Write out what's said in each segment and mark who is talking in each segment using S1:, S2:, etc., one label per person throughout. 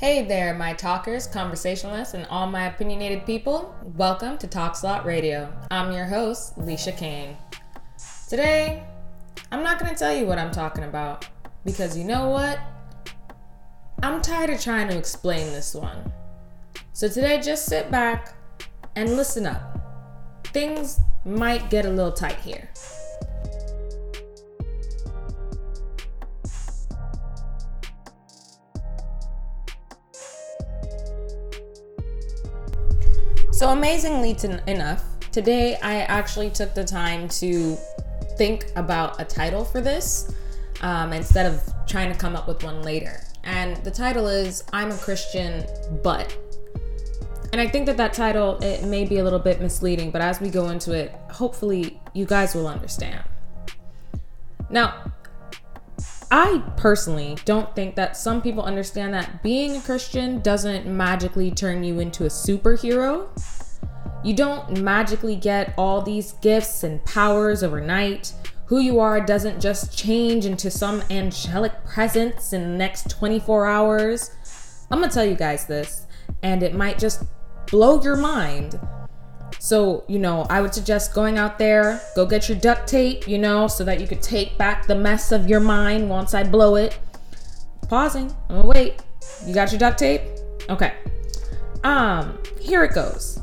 S1: Hey there, my talkers, conversationalists, and all my opinionated people. Welcome to Talks a Lot Radio. I'm your host, Alicia Kane. Today, I'm not going to tell you what I'm talking about because you know what? I'm tired of trying to explain this one. So today, just sit back and listen up. Things might get a little tight here. So, amazingly to, enough, today I actually took the time to think about a title for this um, instead of trying to come up with one later. And the title is I'm a Christian, but. And I think that that title it may be a little bit misleading, but as we go into it, hopefully you guys will understand. Now, I personally don't think that some people understand that being a Christian doesn't magically turn you into a superhero. You don't magically get all these gifts and powers overnight. Who you are doesn't just change into some angelic presence in the next 24 hours. I'm gonna tell you guys this, and it might just blow your mind. So, you know, I would suggest going out there, go get your duct tape, you know, so that you could take back the mess of your mind once I blow it. Pausing. I'm gonna wait. You got your duct tape? Okay. Um, here it goes.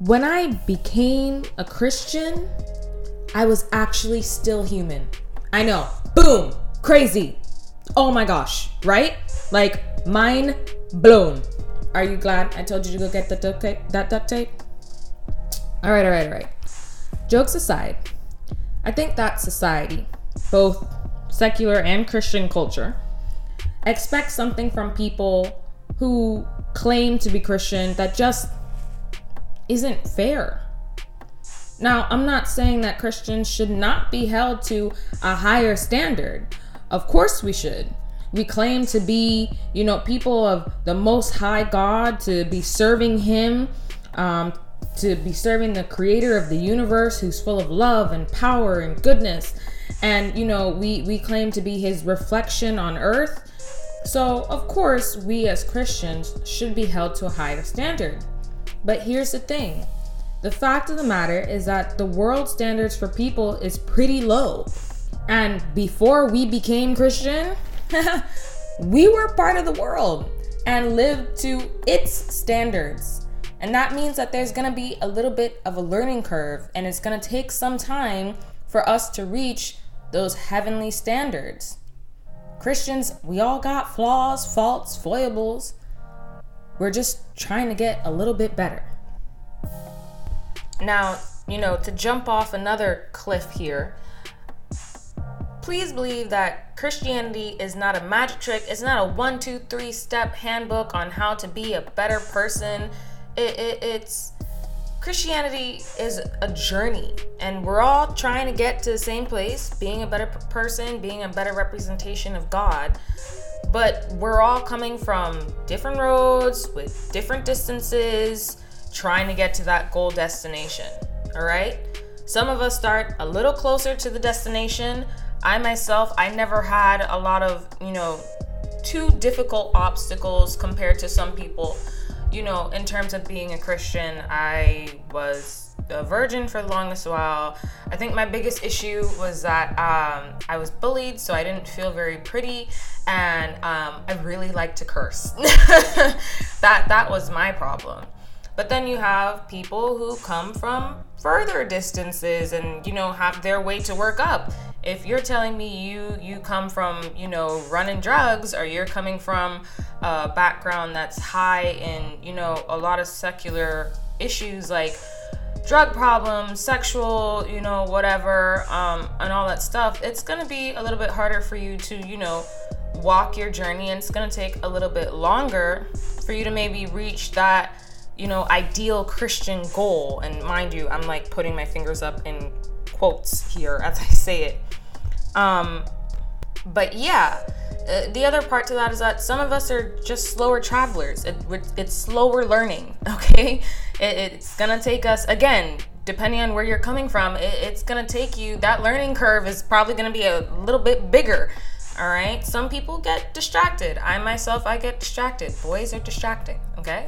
S1: When I became a Christian, I was actually still human. I know. Boom. Crazy. Oh my gosh. Right? Like, mind blown. Are you glad I told you to go get the duct tape? That duct tape? All right, all right, all right. Jokes aside, I think that society, both secular and Christian culture, expects something from people who claim to be Christian that just isn't fair. Now, I'm not saying that Christians should not be held to a higher standard. Of course, we should. We claim to be, you know, people of the Most High God, to be serving Him, um, to be serving the creator of the universe who's full of love and power and goodness. And you know we we claim to be his reflection on earth. So of course we as christians should be held to a higher standard. But here's the thing. The fact of the matter is that the world standards for people is pretty low. And before we became christian we were part of the world and lived to its standards and that means that there's gonna be a little bit of a learning curve, and it's gonna take some time for us to reach those heavenly standards. Christians, we all got flaws, faults, foibles. We're just trying to get a little bit better. Now, you know, to jump off another cliff here, please believe that Christianity is not a magic trick. It's not a one, two, three step handbook on how to be a better person it, it, it's Christianity is a journey, and we're all trying to get to the same place, being a better person, being a better representation of God. But we're all coming from different roads with different distances, trying to get to that goal destination. All right? Some of us start a little closer to the destination. I myself, I never had a lot of, you know, too difficult obstacles compared to some people you know, in terms of being a Christian, I was a virgin for the longest while. I think my biggest issue was that um, I was bullied, so I didn't feel very pretty, and um, I really like to curse. that that was my problem. But then you have people who come from further distances and you know have their way to work up if you're telling me you you come from you know running drugs or you're coming from a background that's high in you know a lot of secular issues like drug problems sexual you know whatever um, and all that stuff it's gonna be a little bit harder for you to you know walk your journey and it's gonna take a little bit longer for you to maybe reach that you know ideal christian goal. And mind you i'm like putting my fingers up in quotes here as I say it. Um, but yeah, uh, the other part to that is that some of us are just slower travelers. It, it's slower learning, okay? It, it's gonna take us, again, depending on where you're coming from, it, it's gonna take you, that learning curve is probably gonna be a little bit bigger All right. Some people get distracted. I myself, I get distracted. Boys are distracting. Okay.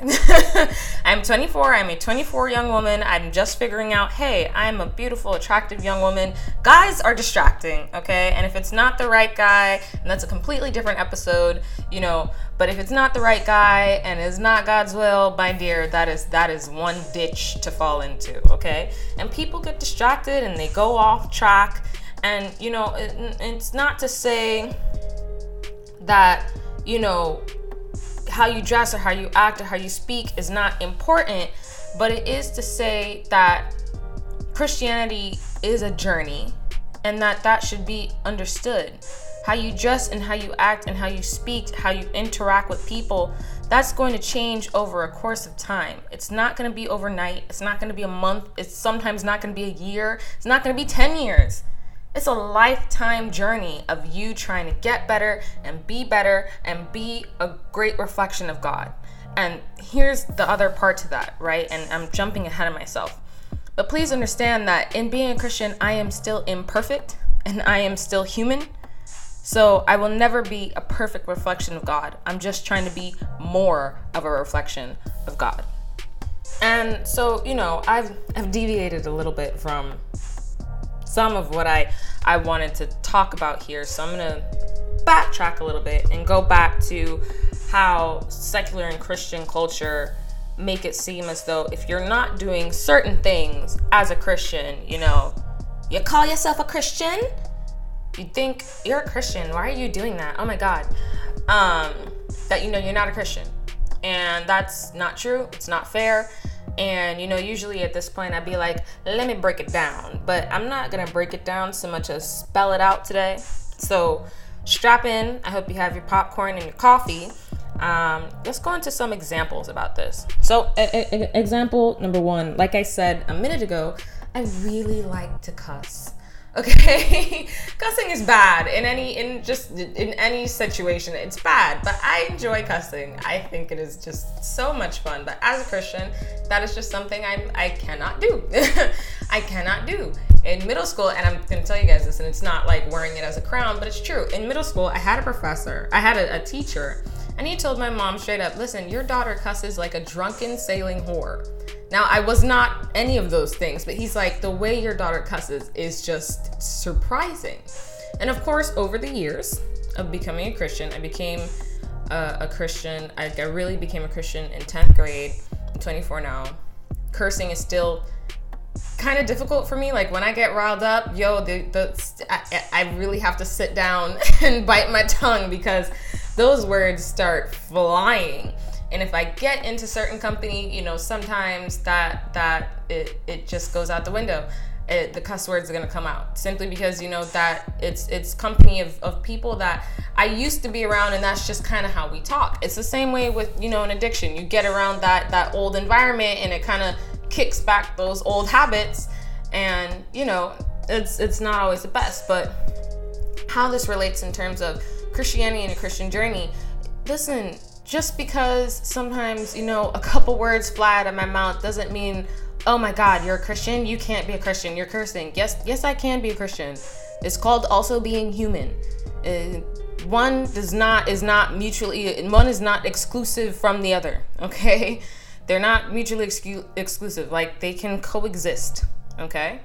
S1: I'm 24. I'm a 24 young woman. I'm just figuring out, hey, I'm a beautiful, attractive young woman. Guys are distracting. Okay. And if it's not the right guy, and that's a completely different episode, you know, but if it's not the right guy and is not God's will, my dear, that is that is one ditch to fall into, okay? And people get distracted and they go off track and you know, it, it's not to say that, you know, how you dress or how you act or how you speak is not important, but it is to say that Christianity is a journey and that that should be understood. How you dress and how you act and how you speak, how you interact with people, that's going to change over a course of time. It's not going to be overnight. It's not going to be a month. It's sometimes not going to be a year. It's not going to be 10 years. It's a lifetime journey of you trying to get better and be better and be a great reflection of God. And here's the other part to that, right? And I'm jumping ahead of myself. But please understand that in being a Christian, I am still imperfect and I am still human. So I will never be a perfect reflection of God. I'm just trying to be more of a reflection of God. And so, you know, I've, I've deviated a little bit from some of what I, I wanted to talk about here. So I'm going to backtrack a little bit and go back to how secular and Christian culture make it seem as though if you're not doing certain things as a Christian, you know, you call yourself a Christian, you think you're a Christian. Why are you doing that? Oh my God. Um, that you know you're not a Christian. And that's not true. It's not fair. And you know, usually at this point, I'd be like, let me break it down. But I'm not gonna break it down so much as spell it out today. So strap in. I hope you have your popcorn and your coffee. Um, let's go into some examples about this. So, a- a- example number one, like I said a minute ago, I really like to cuss. Okay, cussing is bad in any in just in any situation. It's bad, but I enjoy cussing. I think it is just so much fun. But as a Christian, that is just something I I cannot do. I cannot do. In middle school, and I'm gonna tell you guys this, and it's not like wearing it as a crown, but it's true. In middle school, I had a professor, I had a, a teacher, and he told my mom straight up, "Listen, your daughter cusses like a drunken sailing whore." Now, I was not any of those things, but he's like, the way your daughter cusses is just surprising. And of course, over the years of becoming a Christian, I became a, a Christian. I, I really became a Christian in 10th grade. I'm 24 now. Cursing is still kind of difficult for me. Like when I get riled up, yo, the, the I, I really have to sit down and bite my tongue because those words start flying. And if i get into certain company you know sometimes that that it, it just goes out the window. It, the cuss words are to come out simply because you know that it's it's company of, of people that i used to be around and that's just kind of how we talk. It's the same way with you know an addiction. You get around that that old environment and it kind of kicks back those old habits. And you know it's it's not always the best but how this relates in terms of christianity and a christian journey listen just because sometimes, you know, a couple words fly out of my mouth doesn't mean, oh my God, you're a Christian. You can't be a Christian. You're cursing. Yes, yes, I can be a Christian. It's called also being human. Uh, one does not is not mutually one is not exclusive from the other. Okay, they're not mutually excu- exclusive. Like they can coexist. Okay,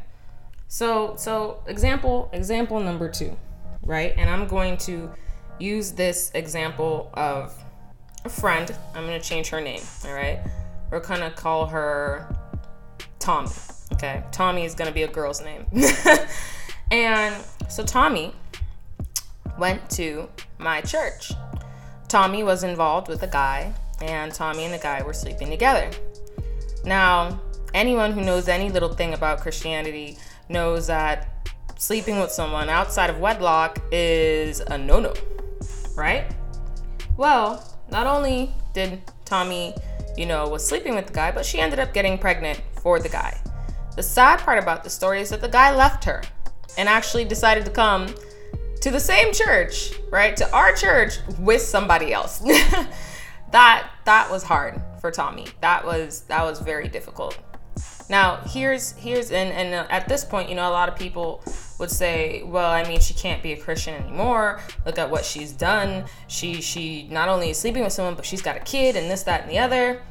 S1: so so example example number two, right? And I'm going to use this example of a friend. I'm gonna change her name. All right, we're gonna call her Tommy. Okay, Tommy is gonna be a girl's name. and so Tommy went to my church. Tommy was involved with a guy, and Tommy and the guy were sleeping together. Now, anyone who knows any little thing about Christianity knows that sleeping with someone outside of wedlock is a no no, right? Well, not only did Tommy, you know, was sleeping with the guy, but she ended up getting pregnant for the guy. The sad part about the story is that the guy left her and actually decided to come to the same church, right? To our church with somebody else. that that was hard for Tommy. That was that was very difficult. Now, here's here's and and at this point, you know, a lot of people would say, well, I mean, she can't be a Christian anymore. Look at what she's done. She she not only is sleeping with someone, but she's got a kid and this, that, and the other.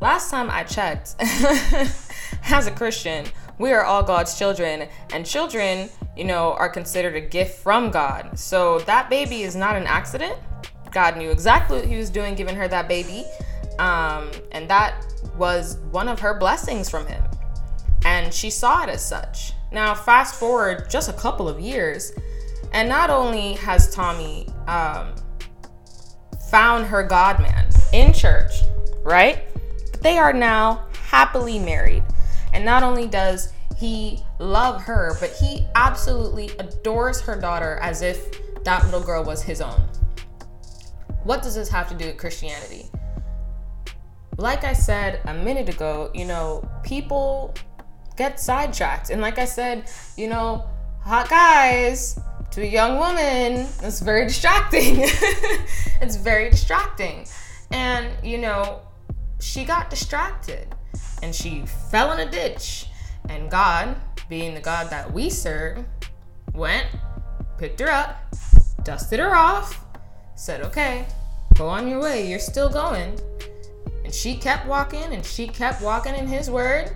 S1: Last time I checked, as a Christian, we are all God's children, and children, you know, are considered a gift from God. So that baby is not an accident. God knew exactly what He was doing, giving her that baby. Um, and that was one of her blessings from Him. And she saw it as such. Now, fast forward just a couple of years, and not only has Tommy um, found her God man in church, right? But they are now happily married. And not only does he love her, but he absolutely adores her daughter as if that little girl was his own. What does this have to do with Christianity? Like I said a minute ago, you know, people get sidetracked. And like I said, you know, hot guys to a young woman, it's very distracting. it's very distracting. And, you know, she got distracted and she fell in a ditch. And God, being the God that we serve, went, picked her up, dusted her off, said, okay, go on your way. You're still going. And she kept walking and she kept walking in his word.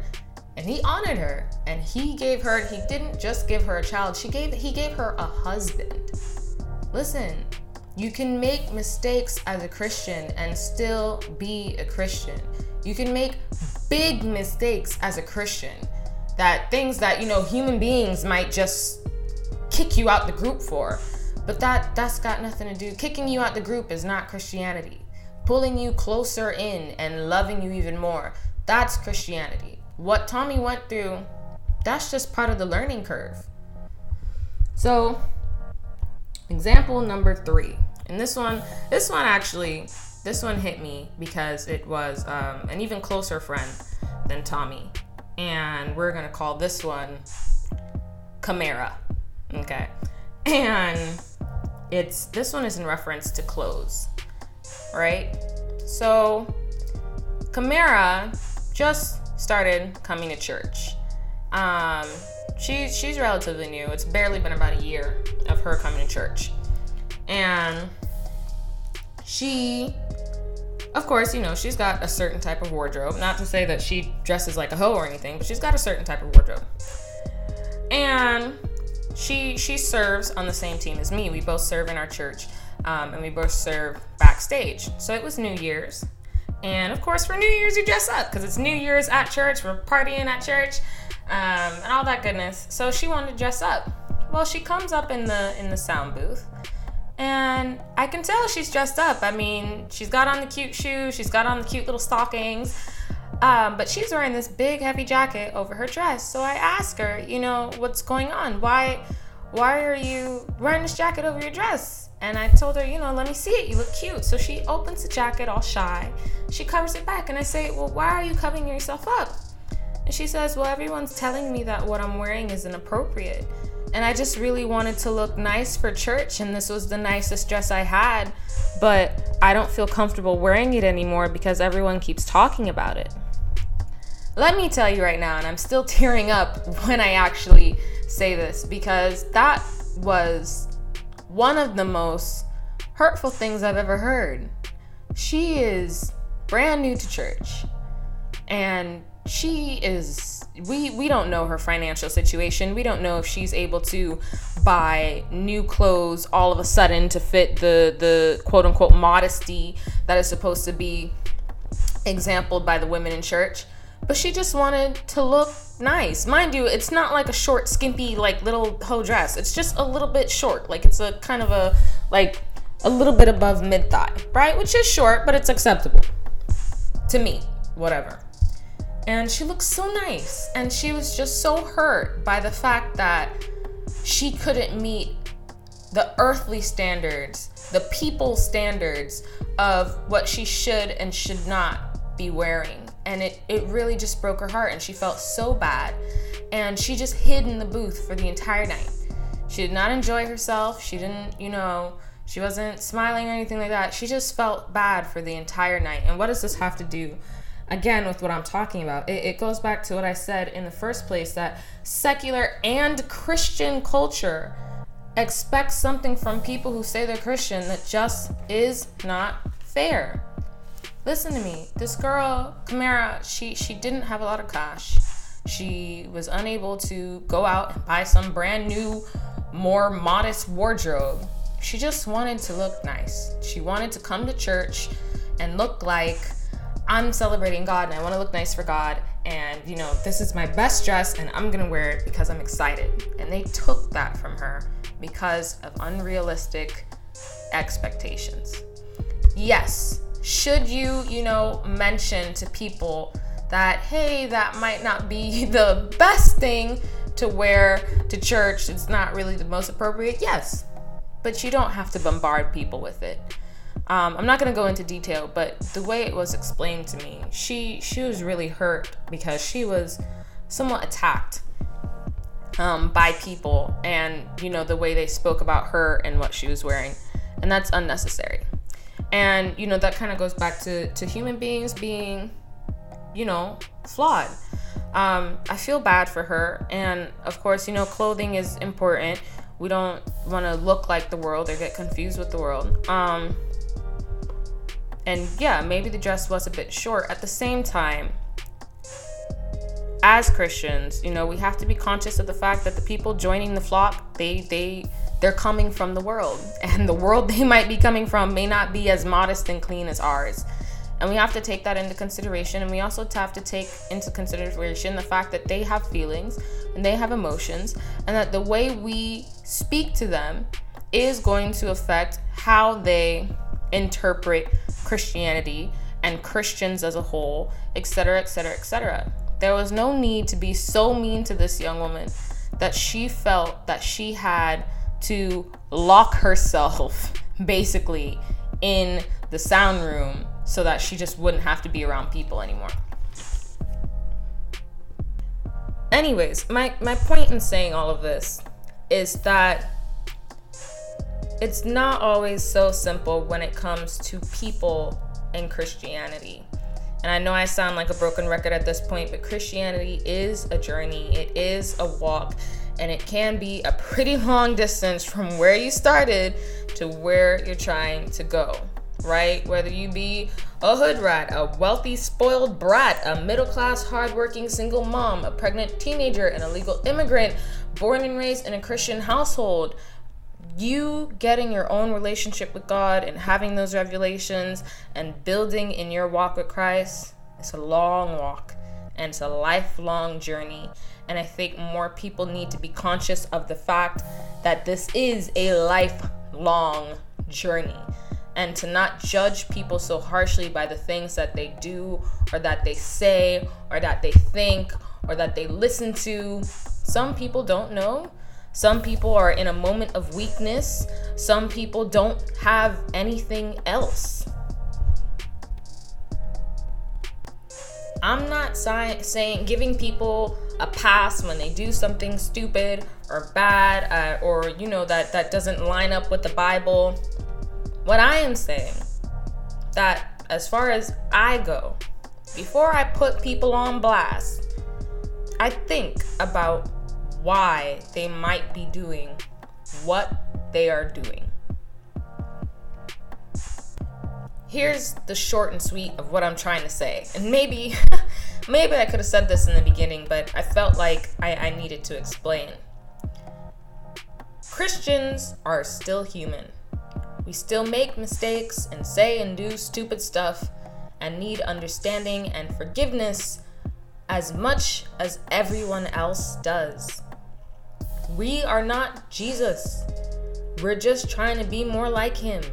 S1: And he honored her. And he gave her, he didn't just give her a child, she gave he gave her a husband. Listen, you can make mistakes as a Christian and still be a Christian. You can make big mistakes as a Christian. That things that, you know, human beings might just kick you out the group for. But that that's got nothing to do. Kicking you out the group is not Christianity. Pulling you closer in and loving you even more. That's Christianity. What Tommy went through, that's just part of the learning curve. So, example number 3. And this one, this one actually this one hit me because it was um, an even closer friend than Tommy. And we're gonna call this one Chimera. Okay. And it's this one is in reference to clothes. Right? So Chimera just started coming to church. Um, she, she's relatively new. It's barely been about a year of her coming to church. And she of course, you know, she's got a certain type of wardrobe. Not to say that she dresses like a hoe or anything, but she's got a certain type of wardrobe. And she she serves on the same team as me. We both serve in our church, um, and we both serve backstage. So it was New Year's, and of course for New Year's you dress up because it's New Year's at church. We're partying at church, um, and all that goodness. So she wanted to dress up. Well, she comes up in the in the sound booth, and I can tell she's dressed up. I mean, she's got on the cute shoes, she's got on the cute little stockings, um, but she's wearing this big heavy jacket over her dress. So I ask her, you know, what's going on? Why, why are you wearing this jacket over your dress? And I told her, you know, let me see it. You look cute. So she opens the jacket all shy. She covers it back, and I say, well, why are you covering yourself up? And she says, well, everyone's telling me that what I'm wearing is inappropriate and I just really wanted to look nice for church, and this was the nicest dress I had, but I don't feel comfortable wearing it anymore because everyone keeps talking about it. Let me tell you right now, and I'm still tearing up when I actually say this because that was one of the most hurtful things I've ever heard. She is brand new to church, and she is we we don't know her financial situation. We don't know if she's able to buy new clothes all of a sudden to fit the the quote unquote modesty that is supposed to be exampled by the women in church. But she just wanted to look nice. Mind you, it's not like a short, skimpy, like little hoe dress. It's just a little bit short. Like it's a kind of a like a little bit above mid thigh, right? Which is short, but it's acceptable to me. Whatever and she looked so nice and she was just so hurt by the fact that she couldn't meet the earthly standards the people standards of what she should and should not be wearing and it, it really just broke her heart and she felt so bad. And she just hid in the booth for the entire night. She did not enjoy herself. She didn't you know she wasn't smiling or anything like that. She just felt bad for the entire night. And what does this have to do again with what I'm talking about. It, it, goes back to what I said in the first place that secular and Christian culture expects something from people who say they're Christian that just is not fair. Listen to me. This girl, Kamara, she she didn't have a lot of cash. She was unable to go out and buy some brand new, more modest wardrobe. She just wanted to look nice. She wanted to come to church and look like I'm celebrating God and I want to look nice for God. And, you know, this is my best dress and I'm going to wear it because I'm excited. And they took that from her because of unrealistic expectations. Yes, should you, you know, mention to people that, hey, that might not be the best thing to wear to church, it's not really the most appropriate? Yes, but you don't have to bombard people with it. Um, I'm not gonna go into detail, but the way it was explained to me, she she was really hurt because she was somewhat attacked um, by people, and you know the way they spoke about her and what she was wearing, and that's unnecessary. And you know that kind of goes back to to human beings being, you know, flawed. Um, I feel bad for her, and of course, you know, clothing is important. We don't want to look like the world or get confused with the world. Um, and yeah, maybe the dress was a bit short. At the same time, as Christians, you know, we have to be conscious of the fact that the people joining the flock, they they they're coming from the world, and the world they might be coming from may not be as modest and clean as ours. And we have to take that into consideration. And we also have to take into consideration the fact that they have feelings and they have emotions, and that the way we speak to them is going to affect how they interpret Christianity and Christians as a whole, etc., etc., etc. There was no need to be so mean to this young woman that she felt that she had to lock herself basically in the sound room so that she just wouldn't have to be around people anymore. Anyways, my, my point in saying all of this is that it's not always so simple when it comes to people in Christianity. And I know I sound like a broken record at this point, but Christianity is a journey, it is a walk, and it can be a pretty long distance from where you started to where you're trying to go, right? Whether you be a hood rat, a wealthy, spoiled brat, a middle class, hardworking single mom, a pregnant teenager, an illegal immigrant, born and raised in a Christian household you getting your own relationship with God and having those revelations and building in your walk with Christ, it's a long walk and it's a lifelong journey. And I think more people need to be conscious of the fact that this is a lifelong journey and to not judge people so harshly by the things that they do or that they say or that they think or that they listen to. Some people don't know some people are in a moment of weakness. Some people don't have anything else. I'm not si- saying giving people a pass when they do something stupid or bad uh, or you know that that doesn't line up with the Bible. What I am saying that as far as I go, before I put people on blast, I think about why they might be doing what they are doing. Here's the short and sweet of what I'm trying to say. And maybe maybe I could have said this in the beginning, but I felt like I, I needed to explain. Christians are still human. We still make mistakes and say and do stupid stuff and need understanding and forgiveness as much as everyone else does. We are not Jesus. We're just trying to be more like him.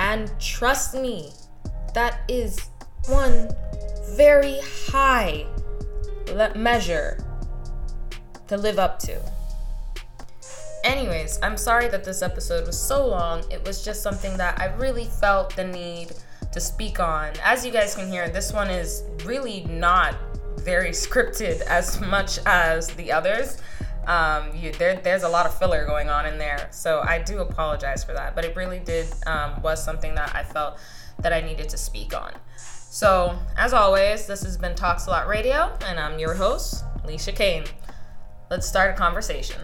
S1: And trust me, that is one very high measure to live up to. Anyways, I'm sorry that this episode was so long. It was just something that I really felt the need to speak on. As you guys can hear, this one is really not very scripted as much as the others um, you, there, there's a lot of filler going on in there. So I do apologize for that, but it really did um, was something that I felt that I needed to speak on. So as always, this has been Talks a Lot Radio, and I'm your host, Alicia Kane. Let's start a conversation.